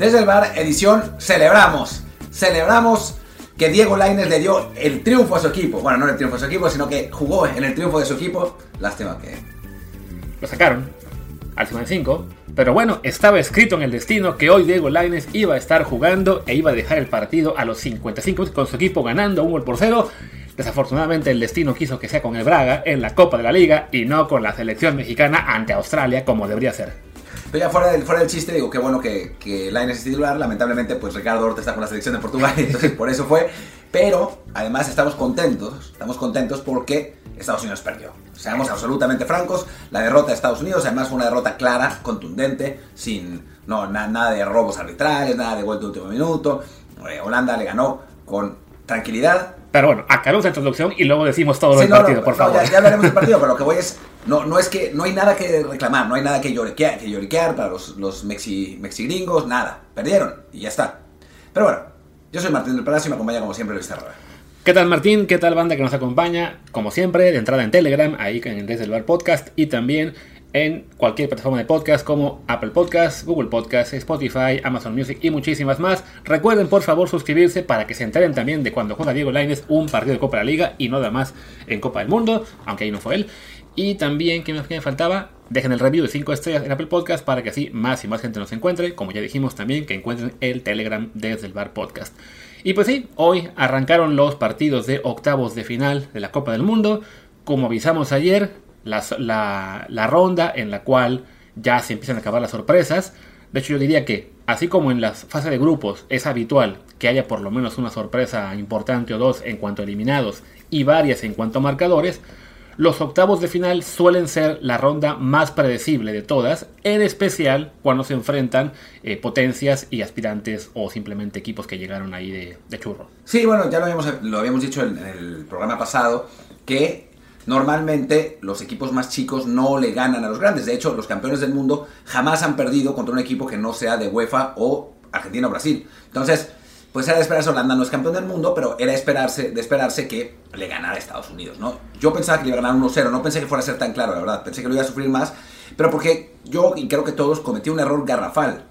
Desde el bar, edición Celebramos. Celebramos que Diego Lainez le dio el triunfo a su equipo. Bueno, no el triunfo a su equipo, sino que jugó en el triunfo de su equipo. Lástima que... Lo sacaron al 55. Pero bueno, estaba escrito en el destino que hoy Diego Lainez iba a estar jugando e iba a dejar el partido a los 55 con su equipo ganando un gol por cero. Desafortunadamente el destino quiso que sea con el Braga en la Copa de la Liga y no con la selección mexicana ante Australia como debería ser. Pero ya fuera del, fuera del chiste, digo, qué bueno que, que es titular. Lamentablemente, pues Ricardo Horta está con la selección de Portugal, entonces por eso fue. Pero además estamos contentos, estamos contentos porque Estados Unidos perdió. Seamos absolutamente francos, la derrota de Estados Unidos además fue una derrota clara, contundente, sin no, nada de robos arbitrales, nada de vuelta de último minuto. Eh, Holanda le ganó con tranquilidad. Pero bueno, acabamos la introducción y luego decimos todo lo del partido, por favor. Ya, ya, hablaremos del partido, pero lo que voy es, no, no es que, no hay nada que reclamar, no hay nada que lloriquear, que lloriquear para los, los mexi, mexigringos, nada. Perdieron y ya está. Pero bueno, yo soy Martín del Palacio y me acompaña como siempre Luis Terrora. ¿Qué tal Martín? ¿Qué tal banda que nos acompaña? Como siempre, de entrada en Telegram, ahí en Desde el Bar Podcast y también en cualquier plataforma de podcast como Apple Podcasts, Google Podcasts, Spotify, Amazon Music y muchísimas más. Recuerden por favor suscribirse para que se enteren también de cuando juega Diego Lainez un partido de Copa de la Liga y nada más en Copa del Mundo, aunque ahí no fue él. Y también, ¿qué me faltaba? Dejen el review de 5 estrellas en Apple Podcast para que así más y más gente nos encuentre. Como ya dijimos también, que encuentren el Telegram desde el Bar Podcast. Y pues sí, hoy arrancaron los partidos de octavos de final de la Copa del Mundo. Como avisamos ayer, la, la, ronda en la cual ya se empiezan a acabar las sorpresas. De hecho, yo diría que, así como en las fases de grupos es habitual que haya por lo menos una sorpresa importante o dos en cuanto a eliminados y varias en cuanto a marcadores, los octavos de final suelen ser la ronda más predecible de todas, en especial cuando se enfrentan eh, potencias y aspirantes o simplemente equipos que llegaron ahí de, de churro. Sí, bueno, ya lo habíamos, lo habíamos dicho en el programa pasado, que Normalmente los equipos más chicos no le ganan a los grandes. De hecho, los campeones del mundo jamás han perdido contra un equipo que no sea de UEFA o Argentina o Brasil. Entonces, pues era de esperarse, Holanda no es campeón del mundo, pero era esperarse, de esperarse que le ganara a Estados Unidos, ¿no? Yo pensaba que le iba a ganar 1-0, no pensé que fuera a ser tan claro, la verdad. Pensé que lo iba a sufrir más, pero porque yo, y creo que todos, cometí un error garrafal,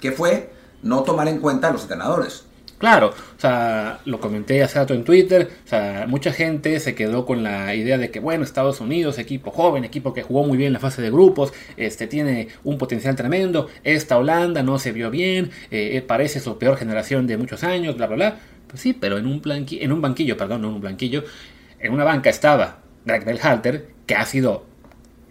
que fue no tomar en cuenta a los entrenadores. Claro, o sea, lo comenté hace rato en Twitter, o sea, mucha gente se quedó con la idea de que, bueno, Estados Unidos, equipo joven, equipo que jugó muy bien en la fase de grupos, este, tiene un potencial tremendo, esta Holanda no se vio bien, eh, parece su peor generación de muchos años, bla, bla, bla. Pues sí, pero en un, en un banquillo, perdón, no en un banquillo, en una banca estaba Greg Belhalter, que ha sido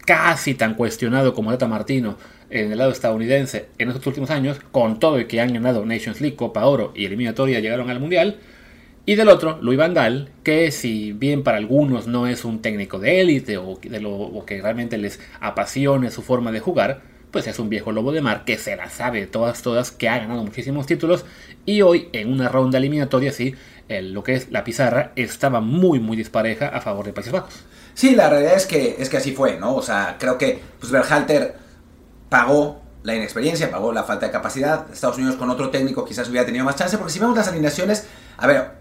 casi tan cuestionado como Data Martino en el lado estadounidense en estos últimos años, con todo y que han ganado Nations League, Copa Oro y eliminatoria llegaron al Mundial. Y del otro, Luis Van Gaal, que si bien para algunos no es un técnico de élite o, de lo, o que realmente les apasione su forma de jugar, pues es un viejo lobo de mar que se la sabe todas, todas, que ha ganado muchísimos títulos. Y hoy, en una ronda eliminatoria, sí, lo que es la pizarra estaba muy, muy dispareja a favor de Países Bajos. Sí, la realidad es que, es que así fue, ¿no? O sea, creo que pues, Berhalter pagó la inexperiencia, pagó la falta de capacidad. Estados Unidos con otro técnico quizás hubiera tenido más chance, porque si vemos las alineaciones, a ver,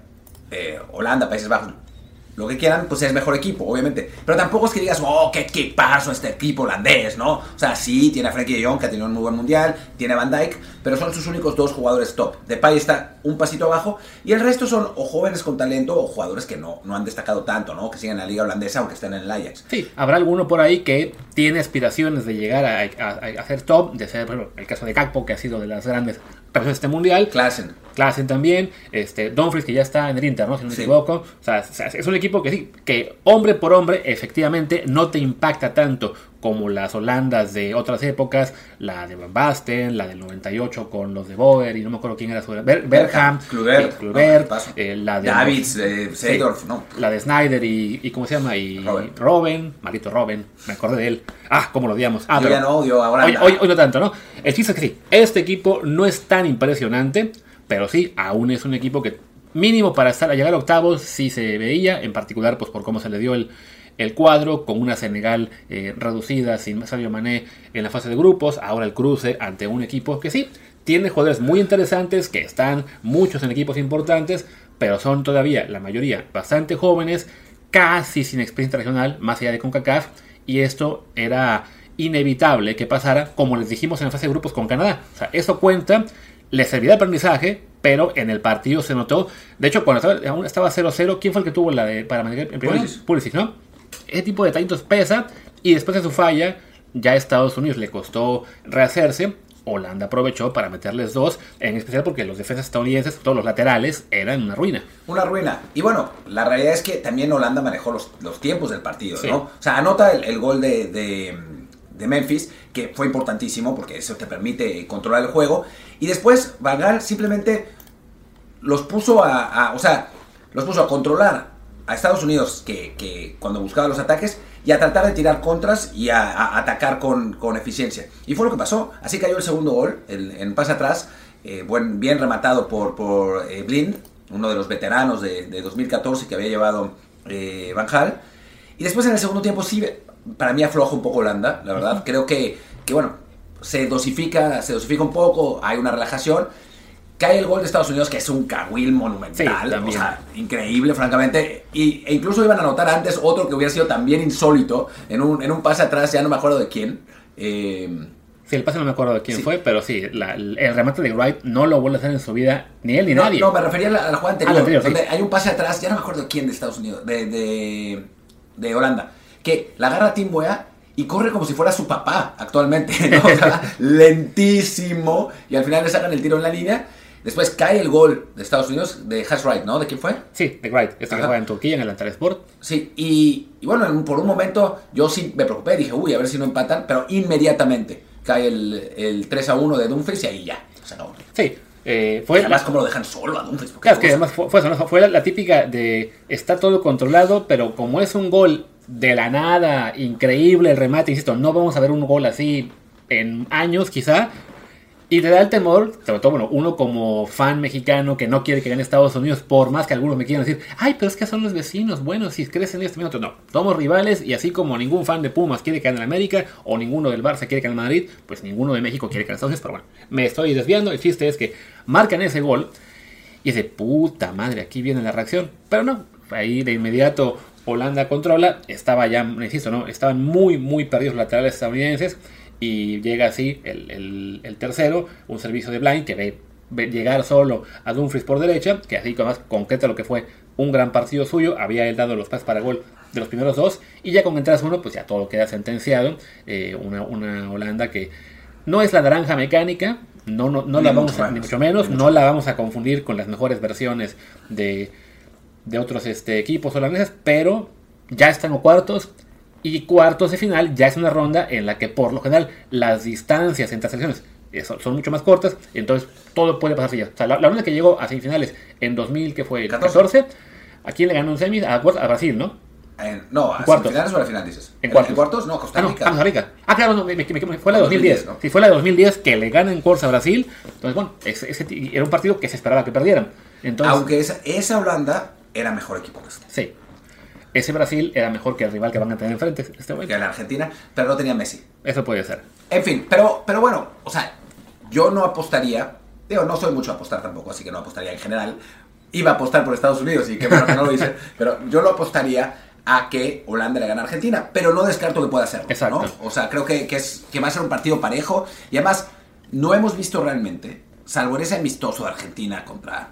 eh, Holanda, Países Bajos, lo que quieran, pues es mejor equipo, obviamente. Pero tampoco es que digas, oh, qué equipazo este equipo holandés, ¿no? O sea, sí, tiene a Frankie de Jong, que ha tenido un muy buen mundial, tiene a Van Dijk, pero son sus únicos dos jugadores top. Depay está un pasito abajo, y el resto son o jóvenes con talento o jugadores que no, no han destacado tanto, ¿no? Que siguen en la liga holandesa, aunque estén en el Ajax. Sí, habrá alguno por ahí que tiene aspiraciones de llegar a, a, ser top, de ser, el caso de Gakpo, que ha sido de las grandes de este mundial. Klassen. Klassen también, este, Dumfries que ya está en el Inter, ¿no? Si no me equivoco. O sea, es un equipo que sí, que hombre por hombre, efectivamente, no te impacta tanto como las Holandas de otras épocas, la de Van Basten, la del 98 con los de Boer, y no me acuerdo quién era su Ber Berham, Kluivert, eh, la de Davids, de Seydorf, no. La de Snyder y, y, ¿cómo se llama? Y Robin, Robin maldito Robin, me acordé de él. Ah, cómo lo odiamos. Ah, Yo ya no odio ahora. Hoy, hoy, hoy, no tanto, ¿no? El chiste es que sí, este equipo no es tan impresionante, pero sí, aún es un equipo que mínimo para estar a llegar a octavos sí se veía, en particular pues por cómo se le dio el el cuadro con una Senegal eh, reducida sin Sadio Mané en la fase de grupos, ahora el cruce ante un equipo que sí, tiene jugadores muy interesantes, que están muchos en equipos importantes, pero son todavía la mayoría bastante jóvenes, casi sin experiencia regional, más allá de CONCACAF, y esto era inevitable que pasara, como les dijimos en la fase de grupos con Canadá. O sea, eso cuenta le servirá de aprendizaje, pero en el partido se notó. De hecho, cuando estaba, aún estaba 0-0, ¿quién fue el que tuvo la de para? Pulisic. Pulisic, ¿no? Ese tipo de detallitos pesa y después de su falla, ya a Estados Unidos le costó rehacerse. Holanda aprovechó para meterles dos, en especial porque los defensas estadounidenses, todos los laterales, eran una ruina. Una ruina. Y bueno, la realidad es que también Holanda manejó los, los tiempos del partido, Sí. ¿no? O sea, anota el, el gol de, de- de Memphis, que fue importantísimo porque eso te permite controlar el juego. Y después Van Gaal simplemente los puso a, a- o sea, los puso a controlar a Estados Unidos que, que cuando buscaba los ataques y a tratar de tirar contras y a, a atacar con, con eficiencia. Y fue lo que pasó. Así cayó el segundo gol el- en pase atrás, eh, buen, bien rematado por, por eh, Blind, uno de los veteranos de, de 2014 que había llevado eh, Van Gaal. Y después en el segundo tiempo sí, para mí afloja un poco Holanda, la verdad. Creo que, que, bueno, se dosifica, se dosifica un poco, hay una relajación. Cae el gol de Estados Unidos, que es un cahuil monumental, Sí, o sea, increíble, francamente. Y, e incluso iban a anotar antes otro que hubiera sido también insólito, en un, en un pase atrás, ya no me acuerdo de quién. Eh, Sí, el pase no me acuerdo de quién Sí. fue, pero sí, la- el remate de Wright no lo vuelve a hacer en su vida ni él ni no, nadie. no, me refería a la, a la jugada anterior, Ah, anterior, sí. donde hay un pase atrás, ya no me acuerdo de quién de Estados Unidos, de, de, de Holanda, que la agarra Tim Weah y corre como si fuera su papá actualmente, ¿no? O sea, lentísimo, y al final le sacan el tiro en la línea. Después cae el gol de Estados Unidos, de Hash Wright, ¿no? ¿De quién fue? Sí, de Wright, este que juega en Turquía, en el Antalya Sport. Sí, y, y bueno, en por un momento yo sí me preocupé, dije, uy, a ver si no empatan, pero inmediatamente cae el, el 3 a 1 de Dumfries y ahí ya, se acabó. Sí, eh, fue Además, como lo dejan solo a Dumfries? Claro, es que además fue, fue eso, ¿no? Fue la, la típica de está todo controlado, pero como es un gol de la nada, increíble el remate, insisto, no vamos a ver un gol así en años quizá. Y te da el temor, sobre todo, bueno, uno como fan mexicano que no quiere que gane Estados Unidos, por más que algunos me quieran decir, ay, pero es que son los vecinos, bueno, si crecen este minuto, no, somos rivales y así como ningún fan de Pumas quiere que gane el América o ninguno del Barça quiere que gane Madrid, pues ninguno de México quiere que gane Estados Unidos, pero bueno, me estoy desviando, el chiste es que marcan ese gol y dice, puta madre, aquí viene la reacción. Pero no, ahí de inmediato Holanda controla, estaba ya, insisto, ¿no? Estaban muy, muy perdidos los laterales estadounidenses y llega así el, el- el tercero, un servicio de Blind que ve, ve llegar solo a Dumfries por derecha, que así más concreta lo que fue un gran partido suyo, había él dado los pases para gol de los primeros dos, y ya con entradas uno, pues ya todo queda sentenciado, eh, una, una Holanda que no es la naranja mecánica, no, no, no la vamos a, ni mucho menos, ni mucho no la vamos a confundir con las mejores versiones de, de otros este, equipos holandeses, pero ya están en cuartos y cuartos de final ya es una ronda en la que por lo general las distancias entre selecciones eh, son, mucho más cortas, entonces todo puede pasar ya. O sea, la, la única que llegó a semifinales en 2000, que fue el 14. 14, ¿a quién le ganó en semis? A, a Brasil, ¿no? En- no, ¿a cuartos. finales o a la final dices? En cuartos. ¿En cuartos? No, Costa Ah, no, Rica. a Costa Rica. Ah, claro, no, me- me- me- fue la de 2010. 2010, ¿no? Sí, fue la de 2010 que le gana en Corsa a Brasil. Entonces, bueno, ese, era un partido que se esperaba que perdieran. Entonces, Aunque esa, esa Holanda era mejor equipo que este. sí. Ese Brasil era mejor que el rival que van a tener enfrente en este que la Argentina, pero no tenía Messi. Eso puede ser. En fin, pero, pero bueno, o sea, yo no apostaría, digo, no soy mucho a apostar tampoco, así que no apostaría en general. Iba a apostar por Estados Unidos y qué bueno que no lo hice, pero yo lo apostaría a que Holanda le gane a Argentina, pero no descarto que pueda hacerlo. Exacto. ¿no? O sea, creo que, que, es, que va a ser un partido parejo y además no hemos visto realmente, salvo en ese amistoso de Argentina contra,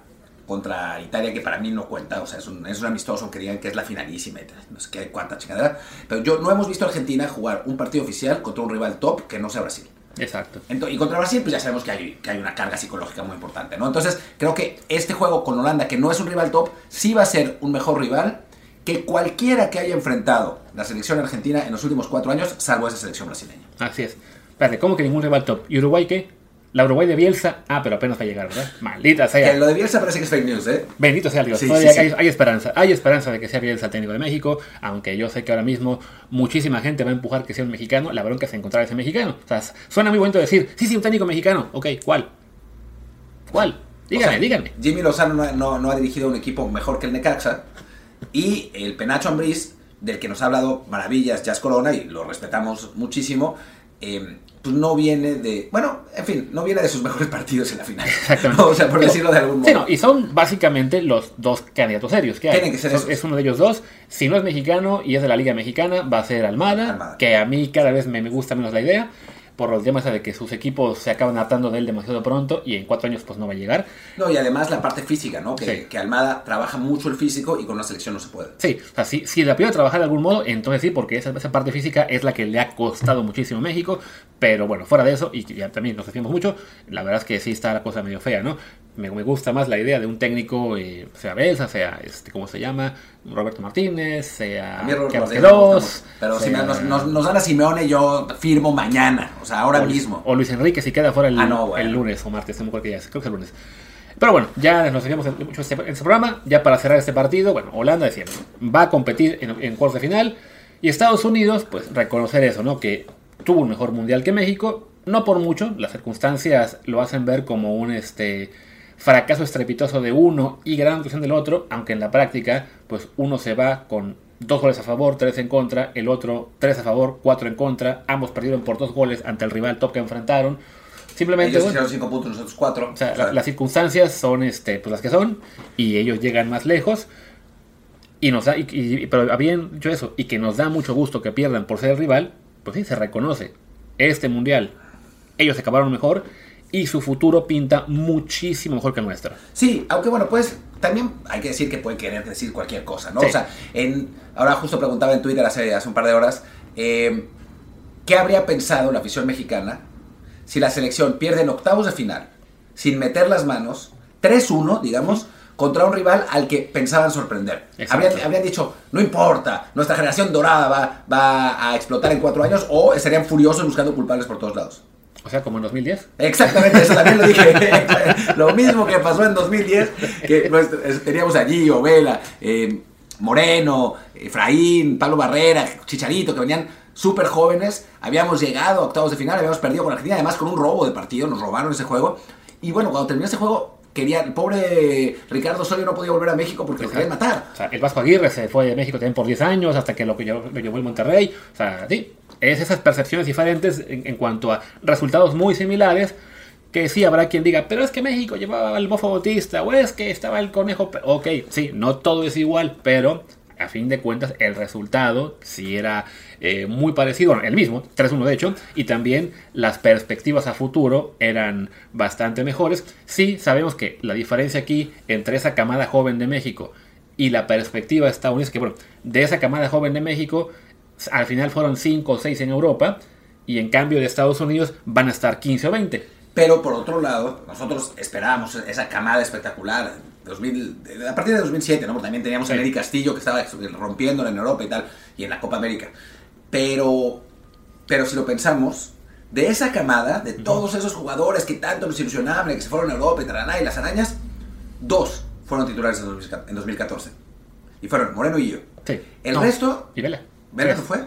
contra Italia, que para mí no cuenta, o sea, es un, es un amistoso que digan que es la finalísima, no sé qué cuánta chingadera, pero yo no hemos visto a Argentina jugar un partido oficial contra un rival top que no sea Brasil. Exacto. Y contra Brasil, pues ya sabemos que hay, que hay una carga psicológica muy importante, ¿no? Entonces, creo que este juego con Holanda, que no es un rival top, sí va a ser un mejor rival que cualquiera que haya enfrentado la selección argentina en los últimos cuatro años, salvo esa selección brasileña. Así es. Espérate, ¿cómo que ningún rival top? ¿Y Uruguay qué? La Uruguay de Bielsa. Ah, pero apenas va a llegar, ¿verdad? Maldita Que sea. lo de Bielsa parece que es fake news, ¿eh? Bendito sea Dios. Sí, Todavía sí, sí. Hay, esperanza. Hay esperanza de que sea Bielsa el técnico de México. Aunque yo sé que ahora mismo muchísima gente va a empujar que sea un mexicano. La bronca es encontrar ese mexicano. O sea, suena muy bonito decir, sí, sí, un técnico mexicano. Ok, ¿cuál? ¿Cuál? Dígame, O sea, dígame. Jimmy Lozano no, no- no ha dirigido un equipo mejor que el Necaxa. Y el Penacho Ambriz, del que nos ha hablado maravillas Jazz Corona, y lo respetamos muchísimo, eh, pues no viene de. Bueno, en fin, no viene de sus mejores partidos en la final. Exactamente. o sea, por decirlo de algún modo. Sí, no, y son básicamente los dos candidatos serios que hay. Tienen que ser esos. Es uno de ellos dos. Si no es mexicano y es de la Liga Mexicana, va a ser Almada, Almada. que a mí cada vez me, me gusta menos la idea. Por los temas de que sus equipos se acaban atando de él demasiado pronto y en cuatro años pues no va a llegar. No, y además la parte física, ¿no? Que, que Almada trabaja mucho el físico y con una selección no se puede. Sí, o sea, si, si la pierde trabajar de algún modo, entonces sí, porque esa, esa parte física es la que le ha costado muchísimo a México, pero bueno, fuera de eso, y ya también nos decimos mucho, la verdad es que sí está la cosa medio fea, ¿no? Me, me gusta más la idea de un técnico, eh, sea Belsa, sea, este, ¿cómo se llama? Roberto Martínez, sea Carlos. Pero si sea- me- nos, nos, nos dan a Simeone, yo firmo mañana. O sea, ahora o, mismo. O Luis Enrique si queda fuera el, Ah, no, bueno. el lunes o martes, no me acuerdo es, creo que es el lunes. Pero bueno, ya nos en- mucho este- en este programa, ya para cerrar este partido, bueno, Holanda decíamos, va a competir en, en cuartos de final y Estados Unidos, pues reconocer eso, ¿no? Que tuvo un mejor mundial que México, no por mucho, las circunstancias lo hacen ver como un este fracaso estrepitoso de uno y gran actuación del otro, aunque en la práctica, pues uno se va con dos goles a favor, tres en contra, el otro tres a favor, cuatro en contra, ambos perdieron por dos goles ante el rival top que enfrentaron. Simplemente, Ellos hicieron 5 puntos, nosotros 4. o sea, la- las circunstancias son este, pues las que son y ellos llegan más lejos. Y nos da, y, y- pero habían dicho eso, y que nos da mucho gusto que pierdan por ser el rival, pues sí, se reconoce. Este mundial, ellos acabaron mejor y su futuro pinta muchísimo mejor que el nuestro. Sí, aunque bueno, pues también hay que decir que puede querer decir cualquier cosa, ¿no? Sí. O sea, en, ahora justo preguntaba en Twitter hace, hace un par de horas, eh, ¿qué habría pensado la afición mexicana si la selección pierde en octavos de final, sin meter las manos, 3-1, digamos, contra un rival al que pensaban sorprender? Habrían dicho, no importa, nuestra generación dorada va, va a explotar en cuatro años, o estarían furiosos buscando culpables por todos lados. O sea, como en 2010. Exactamente, eso también lo dije. lo mismo que pasó en 2010, que teníamos allí Ovela, eh, Moreno, Efraín, Pablo Barrera, Chicharito, que venían súper jóvenes. Habíamos llegado a octavos de final, habíamos perdido con Argentina, además con un robo de partido, nos robaron ese juego. Y bueno, cuando terminó ese juego, quería, el pobre Ricardo Osorio no podía volver a México porque lo querían matar. O sea, el Vasco Aguirre se fue de México también por 10 años hasta que lo, llevó, lo llevó el Monterrey. O sea, sí, es esas percepciones diferentes en, en cuanto a resultados muy similares. Que sí habrá quien diga, pero es que México llevaba al Bofo Bautista, o es que estaba el conejo. Pe-". Ok, sí, no todo es igual, pero a fin de cuentas el resultado sí era eh, muy parecido, el mismo, 3-1 de hecho, y también las perspectivas a futuro eran bastante mejores. Sí, sabemos que la diferencia aquí entre esa camada joven de México y la perspectiva estadounidense, que bueno, de esa camada joven de México, al final fueron 5 o 6 en Europa, y en cambio de Estados Unidos van a estar 15 o 20. Pero por otro lado, nosotros esperábamos esa camada espectacular. 2000, a partir de 2007, ¿no? Porque también teníamos a Sí. Neri Castillo que estaba rompiéndola en Europa y tal, y en la Copa América. Pero, pero si lo pensamos, de esa camada, de todos esos jugadores que tanto nos ilusionaban, que se fueron a Europa y tarará, y las arañas, dos fueron titulares en 2014 en 2014. Y fueron Moreno y yo. Sí. El No, resto, Y Vela. Vela no fue.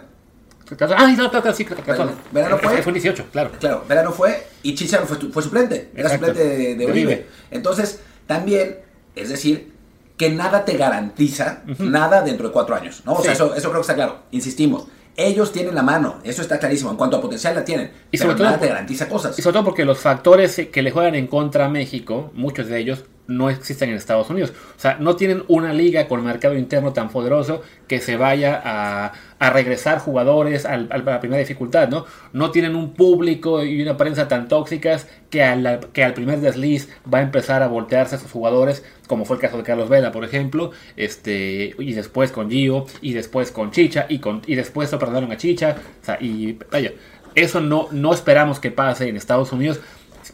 Ah, no, claro, sí, claro, claro. Bueno, Vela no fue. Fue en 18, claro. Claro, Vera no fue y Chicha fue, fue suplente. Era Exacto. suplente de, de. Entonces, también, es decir, que nada te garantiza nada dentro de cuatro años. ¿no? O sea, eso, eso creo que está claro. Insistimos. Ellos tienen la mano, eso está clarísimo. En cuanto a potencial la tienen. Y pero sobre todo nada por- te garantiza cosas. Y sobre todo porque los factores que le juegan en contra a México, muchos de ellos no existen en Estados Unidos. O sea, no tienen una liga con mercado interno tan poderoso que se vaya a, a regresar jugadores al- a la primera dificultad, ¿no? No tienen un público y una prensa tan tóxicas que al, que al primer desliz va a empezar a voltearse a sus jugadores, como fue el caso de Carlos Vela, por ejemplo, este y después con Gio, y después con Chicha, y, con, y después lo perdonaron a Chicha, o sea, y vaya, eso no, no esperamos que pase en Estados Unidos,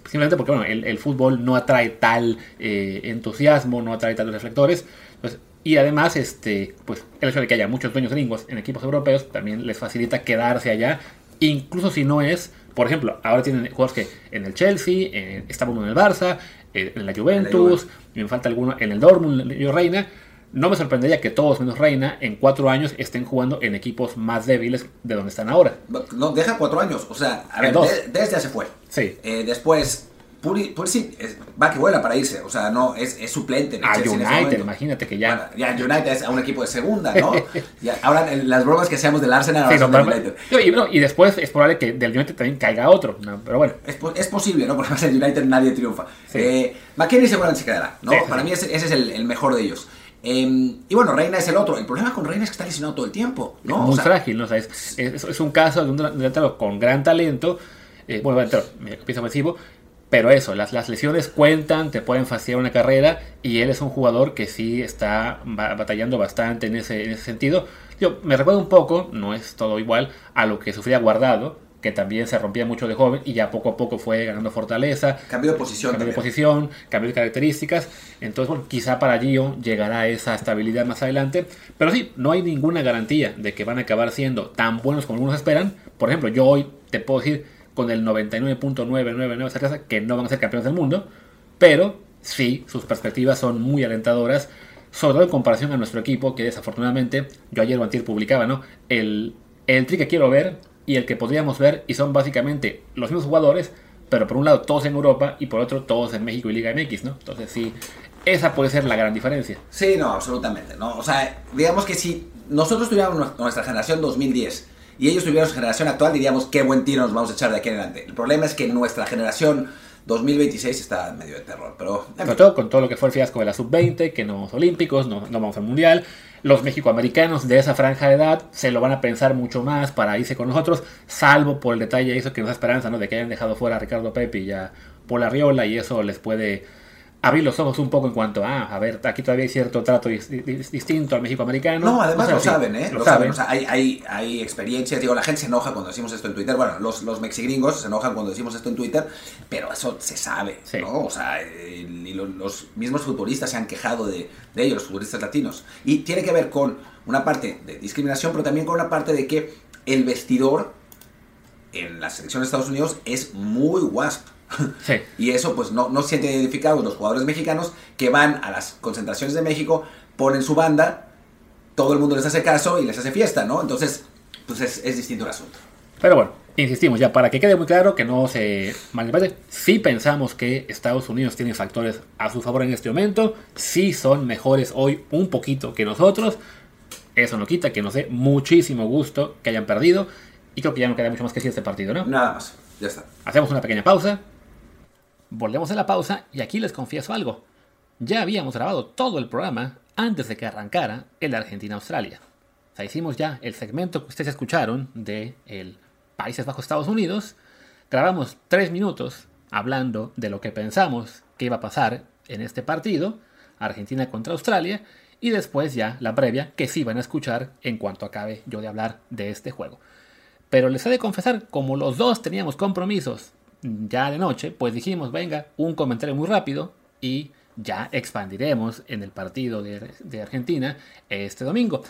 simplemente porque bueno, el, el fútbol no atrae tal eh, entusiasmo, no atrae tantos reflectores. Pues, y además, este, pues, el hecho de que haya muchos dueños gringos en equipos europeos también les facilita quedarse allá, incluso si no es, por ejemplo, ahora tienen jugadores que en el Chelsea, en, estaba uno en el Barça, eh, en la Juventus, y me falta alguno en el Dortmund, yo Reina. No me sorprendería que todos menos Reina en cuatro años estén jugando en equipos más débiles de donde están ahora. No, deja cuatro años. O sea, a ver, de- desde ya se fue. Sí. Eh, después, Puri, Pulisic es- va que vuela para irse. O sea, no, es, es suplente. en el A Chelsea United, imagínate que ya. Bueno, ya United es a un equipo de segunda, ¿no? Ahora las bromas que hacíamos del Arsenal ahora Sí, no, del United. y, no, y después es probable que del United también caiga otro. no, pero bueno, Es, po- es posible, ¿no? Porque además en United nadie triunfa. Sí. Eh, McKennie seguramente se quedará, ¿no? Sí, sí, Para sí. mí ese, ese es el, el mejor de ellos. Eh, y bueno, Reina es el otro. El problema con Reina es que está lesionado todo el tiempo, ¿no? muy O sea, frágil, ¿no? O sea, es, es- es un caso de un delantero con gran talento, Eh, bueno, dentro, pieza ofensivo. Pero eso, las, las lesiones cuentan, te pueden fastidiar una carrera y él es un jugador que sí está batallando bastante en ese, en ese sentido. Yo me recuerdo un poco, no es todo igual, a lo que sufría Guardado, que también se rompía mucho de joven y ya poco a poco fue ganando fortaleza. Cambio de posición. Cambio de posición, cambio de características. Entonces, bueno, quizá para Gio llegará esa estabilidad más adelante. Pero sí, no hay ninguna garantía de que van a acabar siendo tan buenos como algunos esperan. Por ejemplo, yo hoy te puedo decir con el 99.999 certeza que no van a ser campeones del mundo. Pero sí, sus perspectivas son muy alentadoras. Sobre todo en comparación a nuestro equipo, que desafortunadamente, yo ayer o antier publicaba, ¿no? El, el tri que quiero ver y el que podríamos ver, y son básicamente los mismos jugadores, pero por un lado todos en Europa y por otro todos en México y Liga MX, ¿no? Entonces sí, esa puede ser la gran diferencia. Sí, no, absolutamente, ¿no? O sea, digamos que si nosotros tuviéramos nuestra generación 2010 y ellos tuvieran su generación actual, diríamos qué buen tiro nos vamos a echar de aquí en adelante. El problema es que nuestra generación 2026 está medio de terror, pero... Sobre todo con todo lo que fue el fiasco de la sub-20, que no vamos olímpicos, no, no vamos al mundial, los mexicoamericanos de esa franja de edad se lo van a pensar mucho más para irse con nosotros, salvo por el detalle eso que nos da esperanza, ¿no? De que hayan dejado fuera a Ricardo Pepe y a Paul Arriola y eso les puede abrir los ojos un poco en cuanto a, a ver, aquí todavía hay cierto trato distinto al México americano. No, además lo saben, ¿eh? Lo, saben. O sea, hay, hay, hay, experiencias. Digo, la gente se enoja cuando decimos esto en Twitter. Bueno, los, los mexigringos se enojan cuando decimos esto en Twitter, pero eso se sabe, ¿no? O sea, y los, mismos futbolistas se han quejado de, de ellos, los futbolistas latinos. Y tiene que ver con una parte de discriminación, pero también con una parte de que el vestidor en la selección de Estados Unidos es muy wasp. y eso pues no, no sienten identificados los jugadores mexicanos que van a las concentraciones de México, ponen su banda, todo el mundo les hace caso y les hace fiesta, ¿no? Entonces, pues es, distinto el asunto. Pero bueno, insistimos, ya para que quede muy claro que no se malinterprete, sí pensamos que Estados Unidos tiene factores a su favor en este momento, sí son mejores hoy un poquito que nosotros, eso no quita que nos dé muchísimo gusto que hayan perdido y creo que ya no queda mucho más que decir este partido, ¿no? Nada más, ya está. Hacemos una pequeña pausa, Volvemos a la pausa y aquí les confieso algo. Ya habíamos grabado todo el programa antes de que arrancara el Argentina-Australia. O sea, hicimos ya el segmento que ustedes escucharon de el Países Bajos Estados Unidos. Grabamos tres minutos hablando de lo que pensamos que iba a pasar en este partido, Argentina contra Australia, y después ya la previa que sí van a escuchar en cuanto acabe yo de hablar de este juego. Pero les he de confesar, como los dos teníamos compromisos ya de noche, pues dijimos, venga, un comentario muy rápido y ya expandiremos en el partido de, Argentina este domingo.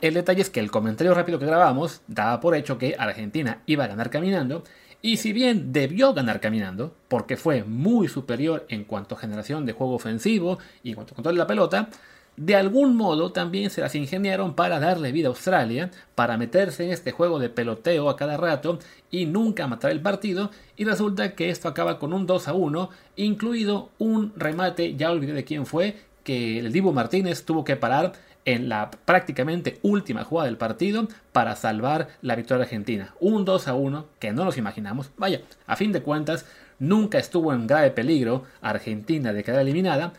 El detalle es que el comentario rápido que grabamos daba por hecho que Argentina iba a ganar caminando, y si bien debió ganar caminando, porque fue muy superior en cuanto a generación de juego ofensivo y en cuanto a control de la pelota, de algún modo también se las ingeniaron para darle vida a Australia, para meterse en este juego de peloteo a cada rato y nunca matar el partido, y resulta que esto acaba con un 2 a 1, incluido un remate, ya olvidé de quién fue, que el Divo Martínez tuvo que parar en la prácticamente última jugada del partido para salvar la victoria argentina. Un 2 a 1 que no nos imaginamos. Vaya, a fin de cuentas, nunca estuvo en grave peligro Argentina de quedar eliminada,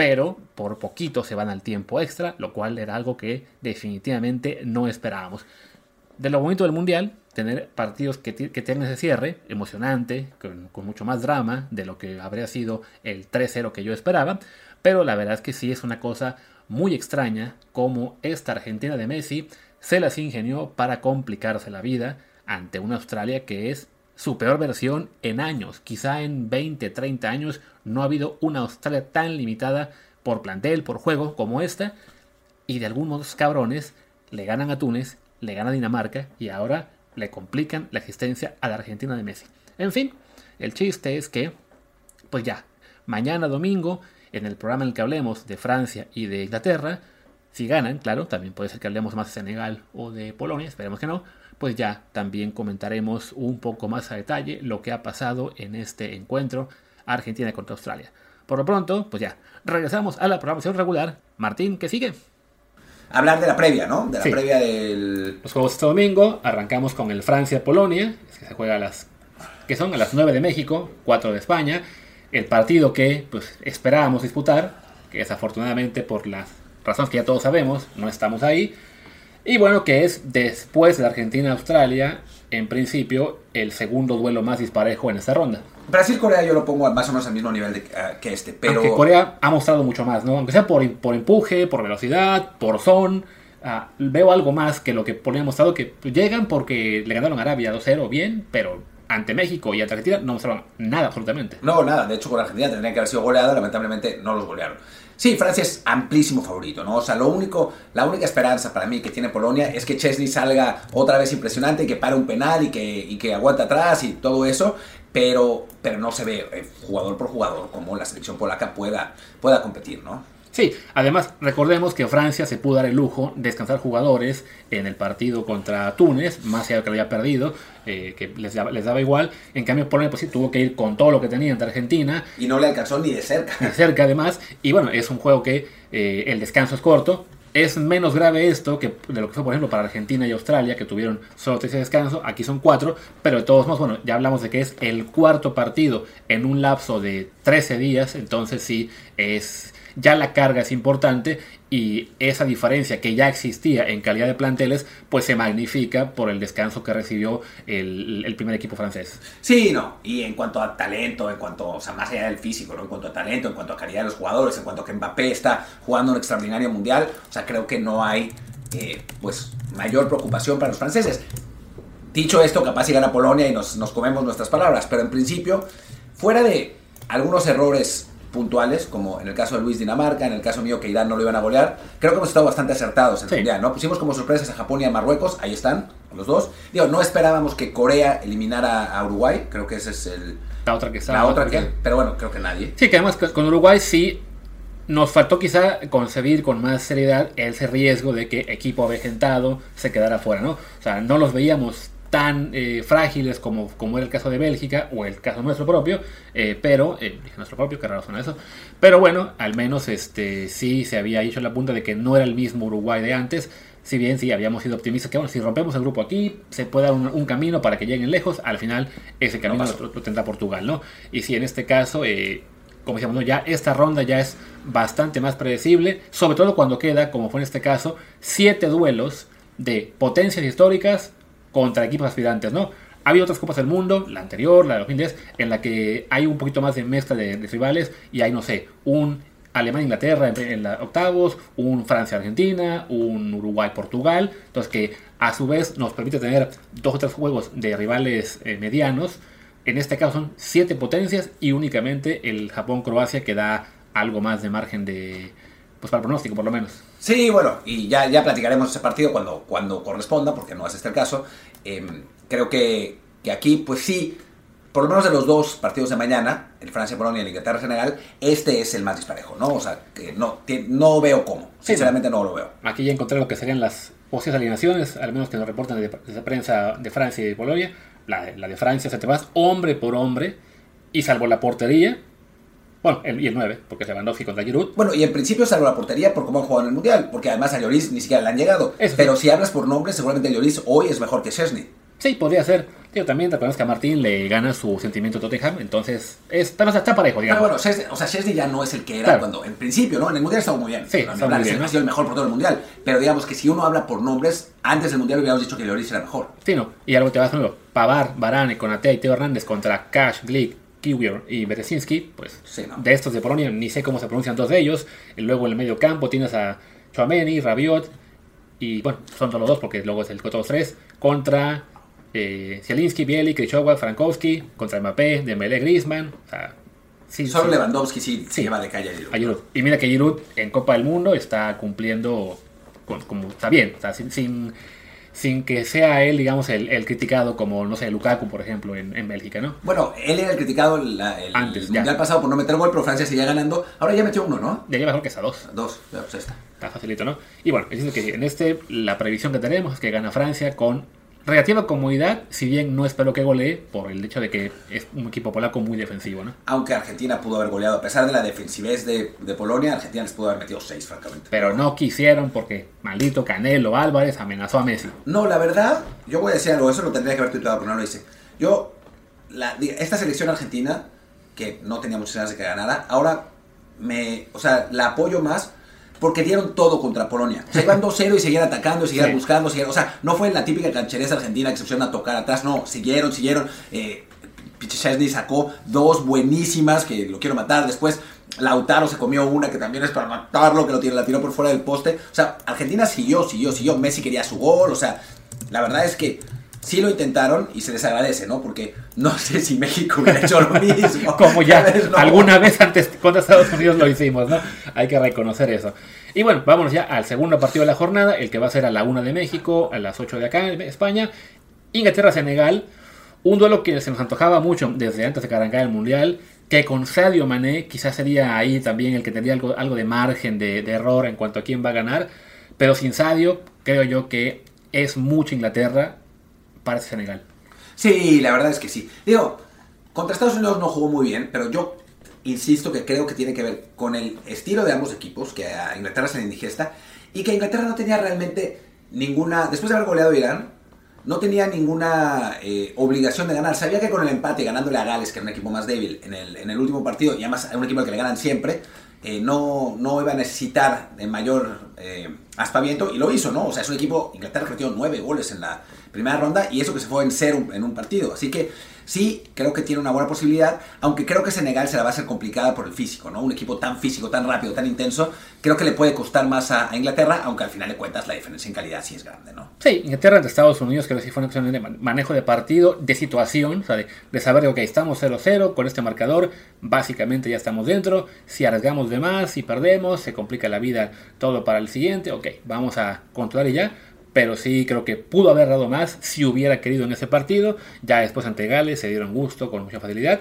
pero por poquito se van al tiempo extra, lo cual era algo que definitivamente no esperábamos. De lo bonito del Mundial, tener partidos que, que tienen ese cierre emocionante, con, mucho más drama de lo que habría sido el 3-0 que yo esperaba, pero la verdad es que sí es una cosa muy extraña como esta Argentina de Messi se las ingenió para complicarse la vida ante una Australia que es su peor versión en años. Quizá en 20, 30 años no ha habido una Australia tan limitada por plantel, por juego como esta. Y de algún modo cabrones le ganan a Túnez, le ganan a Dinamarca y ahora le complican la existencia a la Argentina de Messi. En fin, el chiste es que, pues ya, mañana domingo, en el programa en el que hablemos de Francia y de Inglaterra, si ganan, claro, también puede ser que hablemos más de Senegal o de Polonia, esperemos que no, pues ya también comentaremos un poco más a detalle lo que ha pasado en este encuentro Argentina contra Australia. Por lo pronto, pues ya, regresamos a la programación regular. Martín, ¿qué sigue? Hablar de la previa, ¿no? De la previa del... Los juegos este domingo, arrancamos con el Francia-Polonia, que se juega a las... que son a las 9 de México, 4 de España. El partido que pues, esperábamos disputar, que desafortunadamente por las razones que ya todos sabemos, no estamos ahí. Y bueno, que es después de Argentina-Australia, en principio, el segundo duelo más disparejo en esta ronda. Brasil-Corea yo lo pongo más o menos al mismo nivel de- ah, que este, pero... Aunque Corea ha mostrado mucho más, ¿no? Aunque sea por, por empuje, por velocidad, por son. ah, veo algo más que lo que ha mostrado, que llegan porque le ganaron a Arabia 2-0, bien, pero ante México y ante Argentina no mostraron nada absolutamente. No, nada. De hecho, con Argentina tendría que haber sido goleado. Lamentablemente no los golearon. Sí, Francia es amplísimo favorito, ¿no? O sea, lo único, la única esperanza para mí que tiene Polonia es que Chesney salga otra vez impresionante, que pare un penal y que, y que aguante atrás y todo eso. Pero, pero no se ve eh, jugador por jugador como la selección polaca pueda, pueda competir, ¿no? Sí, además recordemos que Francia se pudo dar el lujo de descansar jugadores en el partido contra Túnez, más allá de que lo había perdido, eh, que les daba, les daba igual. En cambio, Polonia pues sí tuvo que ir con todo lo que tenía ante Argentina, Y no le alcanzó ni de cerca. de cerca además. Y bueno, es un juego que eh, el descanso es corto. Es menos grave esto que de lo que fue, por ejemplo, para Argentina y Australia, que tuvieron solo tres de descanso. Aquí son cuatro, pero de todos modos, bueno, ya hablamos de que es el cuarto partido en un lapso de 13 días. Entonces, sí, es ya la carga es importante y esa diferencia que ya existía en calidad de planteles, pues se magnifica por el descanso que recibió el, primer equipo francés. Sí, no. Y en cuanto a talento, en cuanto, o sea, más allá del físico, ¿no? En cuanto a talento, en cuanto a calidad de los jugadores, en cuanto a que Mbappé está jugando un extraordinario mundial, o sea, creo que no hay, eh, pues, mayor preocupación para los franceses. Dicho esto, capaz si gana Polonia y nos, nos comemos nuestras palabras, pero en principio, fuera de algunos errores puntuales, como en el caso de Luis Dinamarca, en el caso mío que Irán no lo iban a golear, creo que hemos estado bastante acertados en el Sí. mundial, ¿no? Pusimos como sorpresas a Japón y a Marruecos, ahí están, los dos. Digo, no esperábamos que Corea eliminara a Uruguay, creo que ese es el, La otra que está. la otra que, pero bueno, creo que nadie. Sí, que además con con Uruguay sí nos faltó quizá concebir con más seriedad ese riesgo de que equipo avejentado se quedara fuera, ¿no? O sea, no los veíamos tan eh, frágiles como, como era el caso de Bélgica o el caso nuestro propio, eh, pero, eh, nuestro propio, qué raro suena eso, pero bueno, al menos este sí se había hecho la punta de que no era el mismo Uruguay de antes, si bien sí habíamos sido optimistas que bueno, si rompemos el grupo aquí, se puede dar un, un camino para que lleguen lejos, al final ese camino lo, lo tendrá Portugal, ¿no? Y si en este caso, eh, como decíamos, ¿no? ya esta ronda ya es bastante más predecible, sobre todo cuando queda, como fue en este caso, siete duelos de potencias históricas contra equipos aspirantes, ¿no? Ha habido otras Copas del Mundo, la anterior, la de 2010, en la que hay un poquito más de mezcla de, rivales y hay, no sé, un Alemania-Inglaterra en, en la octavos, un Francia-Argentina, un Uruguay-Portugal, entonces que a su vez nos permite tener dos o tres juegos de rivales eh, medianos. En este caso son siete potencias y únicamente el Japón-Croacia que da algo más de margen de, pues para el pronóstico por lo menos. Sí, bueno, y ya, ya platicaremos ese partido cuando, cuando corresponda, porque no es este el caso. Eh, creo que, que aquí, pues sí, por lo menos de los dos partidos de mañana, el Francia-Polonia y el Inglaterra-Senegal, este es el más disparejo, ¿no? O sea, que no, no veo cómo. Sí, Sinceramente no lo veo. Aquí ya encontré lo que serían las posibles alineaciones, al menos que nos reportan desde prensa de Francia y de Polonia. La, de- la de Francia se te vas hombre por hombre y salvo la portería, bueno, el, y el 9, porque es Lewandowski contra Giroud. Bueno, y en principio salvo la portería por cómo han jugado en el Mundial, porque además a Lloris ni siquiera le han llegado. Eso sí. Pero si hablas por nombre, seguramente Lloris hoy es mejor que Chesney. Sí, podría ser. Tío, también reconozco que a Martín le gana su sentimiento Tottenham, entonces es, pero está parejo, Pero digamos. bueno, Chesney, o sea, Chesney ya no es el que era Claro. cuando, en principio, ¿no? En el Mundial estaba muy bien. Sí, hablar, muy bien, ha sido el mejor portero del Mundial. Pero digamos que si uno habla por nombres, antes del Mundial hubiéramos dicho que Lloris era mejor. Sí, no. Y algo te vas nuevo. Pavar, Varane, Konaté y Teo Hernández contra Cash, Glick, Kiwior y Berezinski, pues Sí, ¿no? de estos de Polonia ni sé cómo se pronuncian dos de ellos. Y luego en el medio campo tienes a Chouameni, Rabiot y bueno, son solo dos porque luego es el otros tres contra eh, Zielinski, Bielik, Krychowa, Frankowski, contra Mbappé, Dembélé, Griezmann. O sea, sí, Solo sí. Lewandowski sí, Sí. lleva de calle a Giroud. a Giroud. Y mira que Giroud en Copa del Mundo está cumpliendo con- como está bien, o sea, sin, sin, sin que sea él, digamos, el, el criticado como, no sé, Lukaku, por ejemplo, en, en Bélgica, ¿no? Bueno, él era el criticado la- el, Antes, el ya. Mundial pasado por no meter gol, pero Francia seguía ganando. Ahora ya metió uno, ¿no? Ya lleva mejor que esa dos, Dos, ya, pues esta. está facilito, ¿no? Y bueno, es decir que en este la previsión que tenemos es que gana Francia con relativa comodidad, si bien no espero que golee por el hecho de que es un equipo polaco muy defensivo, ¿no? Aunque Argentina pudo haber goleado, a pesar de la defensivez de, de Polonia, Argentina les pudo haber metido seis, francamente. Pero no quisieron porque maldito Canelo Álvarez amenazó a Messi. No, la verdad, yo voy a decir algo, eso lo tendría que haber tuiteado, pero no lo hice. Yo, la- esta selección argentina, que no tenía muchas ganas de que ganara, ahora me, o sea, la apoyo más porque dieron todo contra Polonia. O sea, iban 2-0 y seguían atacando, y seguían Sí. buscando, seguían- o sea, no fue la típica canchereza argentina que se pusieron a tocar atrás, no, siguieron, siguieron. Eh, sacó dos buenísimas que lo quiero matar. Después Lautaro se comió una que también es para matarlo, que lo tiró, la tiró por fuera del poste. O sea, Argentina siguió, siguió, siguió. Messi quería su gol. O sea, la verdad es que sí lo intentaron y se les agradece, ¿no? Porque no sé si México hubiera hecho lo mismo. Como ya alguna vez antes contra Estados Unidos lo hicimos, ¿no? Hay que reconocer eso. Y bueno, vámonos ya al segundo partido de la jornada, el que va a ser a la 1 de México, a las 8 de acá en España. Inglaterra-Senegal, un duelo que se nos antojaba mucho desde antes de que arrancara el Mundial, que con Sadio Mané quizás sería ahí también el que tendría algo, algo de margen de, de error en cuanto a quién va a ganar, pero sin Sadio creo yo que es mucho Inglaterra para ese Senegal. Sí, la verdad es que sí. Digo, contra Estados Unidos no jugó muy bien, pero yo insisto que creo que tiene que ver con el estilo de ambos equipos, que a Inglaterra se le indigesta, y que Inglaterra no tenía realmente ninguna, después de haber goleado a Irán, no tenía ninguna eh, obligación de ganar. Sabía que con el empate, ganándole a Gales, que era un equipo más débil en el, en el último partido, y además era un equipo al que le ganan siempre, eh, no, no iba a necesitar de mayor eh, aspaviento, y lo hizo, ¿no? O sea, es un equipo, Inglaterra metió nueve goles en la primera ronda, y eso que se fue en cero en un partido. Así que sí, creo que tiene una buena posibilidad, aunque creo que Senegal se la va a hacer complicada por el físico, ¿no? Un equipo tan físico, tan rápido, tan intenso, creo que le puede costar más a, Inglaterra, aunque al final de cuentas la diferencia en calidad sí es grande, ¿no? Sí, Inglaterra ante Estados Unidos creo que sí fue una cuestión de man- manejo de partido, de situación, o sea, de, de saber, ok, estamos 0-0 con este marcador, básicamente ya estamos dentro, si arriesgamos de más, si perdemos, se complica la vida todo para el siguiente, ok, vamos a controlar y ya, pero sí creo que pudo haber dado más si hubiera querido en ese partido, ya después ante Gales se dieron gusto con mucha facilidad,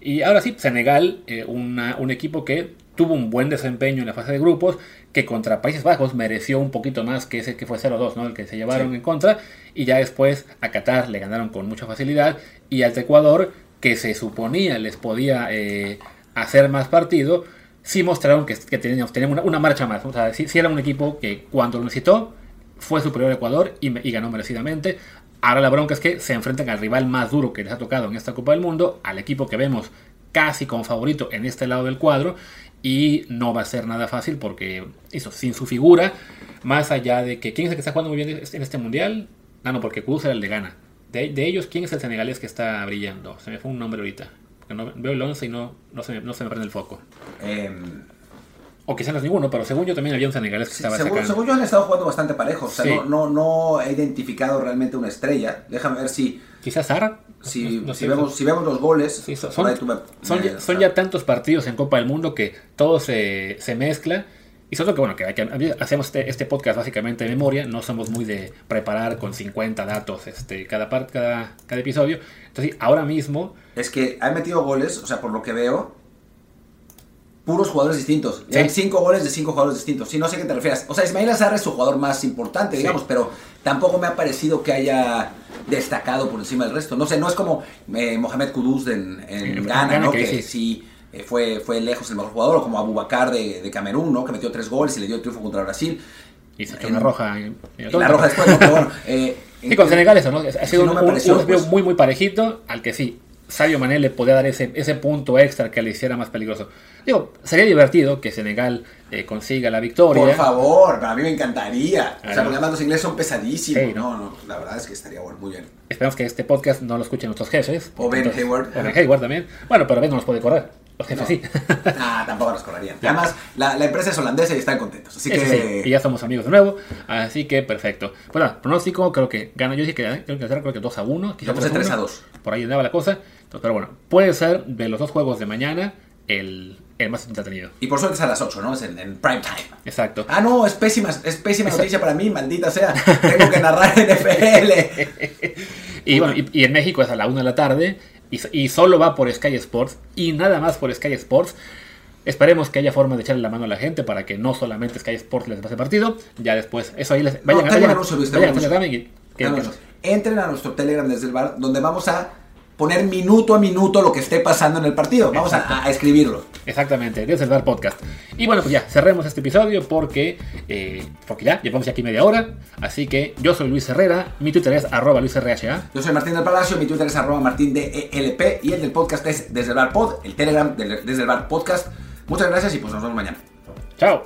y ahora sí, Senegal, eh, una- un equipo que tuvo un buen desempeño en la fase de grupos, que contra Países Bajos mereció un poquito más que ese que fue 0-2, ¿no? El que se llevaron Sí. en contra, y ya después a Qatar le ganaron con mucha facilidad, y al Ecuador, que se suponía les podía eh, hacer más partido, sí mostraron que, que tenían, tenían una, marcha más, o sea, sí, era un equipo que cuando lo necesitó, fue superior a Ecuador y, ganó merecidamente. Ahora la bronca es que se enfrentan al rival más duro que les ha tocado en esta Copa del Mundo, al equipo que vemos casi como favorito en este lado del cuadro, y no va a ser nada fácil porque eso, sin su figura, más allá de que quién es el que está jugando muy bien en este mundial, ah, no, porque Kudus era el de Ghana. De, de ellos, ¿quién es el senegalés que está brillando? Se me fue un nombre ahorita. Porque no, veo el 11 y no, no, se me, no se me prende el foco. Em, O quizás no es ninguno, pero según yo también había un senegalés que Sí, estaba según, según yo han estado jugando bastante parejo. O sea, Sí. no, no, no he identificado realmente una estrella. Déjame ver si, Quizás Sara. si, No- si vemos, si vemos los goles. Sí, son, me- son me- ya, son ya tantos partidos en Copa del Mundo que todo se, se mezcla. Y solo que, bueno, que, que hacemos este, este podcast básicamente de memoria, no somos muy de preparar con 50 datos este, cada, par- cada, cada episodio. Entonces, ahora mismo, Es que han metido goles, o sea, por lo que veo, puros jugadores distintos. Sí. Hay cinco goles de cinco jugadores distintos. Sí, no sé a qué te refieres. O sea, Ismail Azar es su jugador más importante, Sí. digamos, pero tampoco me ha parecido que haya destacado por encima del resto. No sé, no es como eh, Mohamed Kudus en, en En Ghana, Ghana, ¿no? que Que, sí. Sí eh, fue, fue lejos el mejor jugador, o como Abubakar de, de Camerún, ¿no? Que metió tres goles y le dio el triunfo contra Brasil. y se echó En- una roja. en- en Y la roja después, ¿no? Pero bueno. Eh, Y con en- Senegal eso, ¿no? Ha sido Sí, un, no un- un muy, muy parejito al que sí, Sadio Mané le podía dar ese, ese punto extra que le hiciera más peligroso. Digo, sería divertido que Senegal eh, consiga la victoria. Por favor, para mí me encantaría. O Ah, sea, porque además los ingleses son pesadísimos. Sí, no, no, la verdad es que estaría bueno, muy bien. Esperamos que este podcast no lo escuchen nuestros jefes. O Ben Hayward. O Ben Hayward también. Bueno, pero Ben no nos puede correr. Los jefes No. sí. Ah, tampoco nos correrían. Además, la, la empresa es holandesa y están contentos. Así Eso que. sí, y ya somos amigos de nuevo. Así que perfecto. Pues nada, pronóstico, creo que gana. Yo dije que creo que creo que 2 a 1. Yo puse 3 a 2. Por ahí andaba la cosa. Entonces, pero bueno, puede ser de los dos juegos de mañana el, el más entretenido. Y por suerte es a las 8, ¿no? Es en, en prime time. Exacto. Ah, no, es pésima, es pésima noticia para mí, maldita sea. Tengo que narrar NFL. Y bueno, y, y en México es a la 1 de la tarde. Y, y solo va por Sky Sports. Y nada más por Sky Sports. Esperemos que haya forma de echarle la mano a la gente para que no solamente Sky Sports les pase partido. Ya después, eso ahí les. Vayan, un vayan, vayan a Telegram y- que- No, no, no. Entren a nuestro Telegram desde el bar, donde vamos a poner minuto a minuto lo que esté pasando en el partido. Vamos a, a escribirlo. Exactamente, desde el Bar Podcast. Y bueno, pues ya, cerremos este episodio porque, eh, porque ya, llevamos ya aquí media hora. Así que yo soy Luis Herrera, mi Twitter es arroba luisrha. Yo soy Martín del Palacio, mi Twitter es arroba martín de ELP y el del podcast es desde el bar pod, el Telegram desde el bar podcast. Muchas gracias y pues nos vemos mañana. Chao.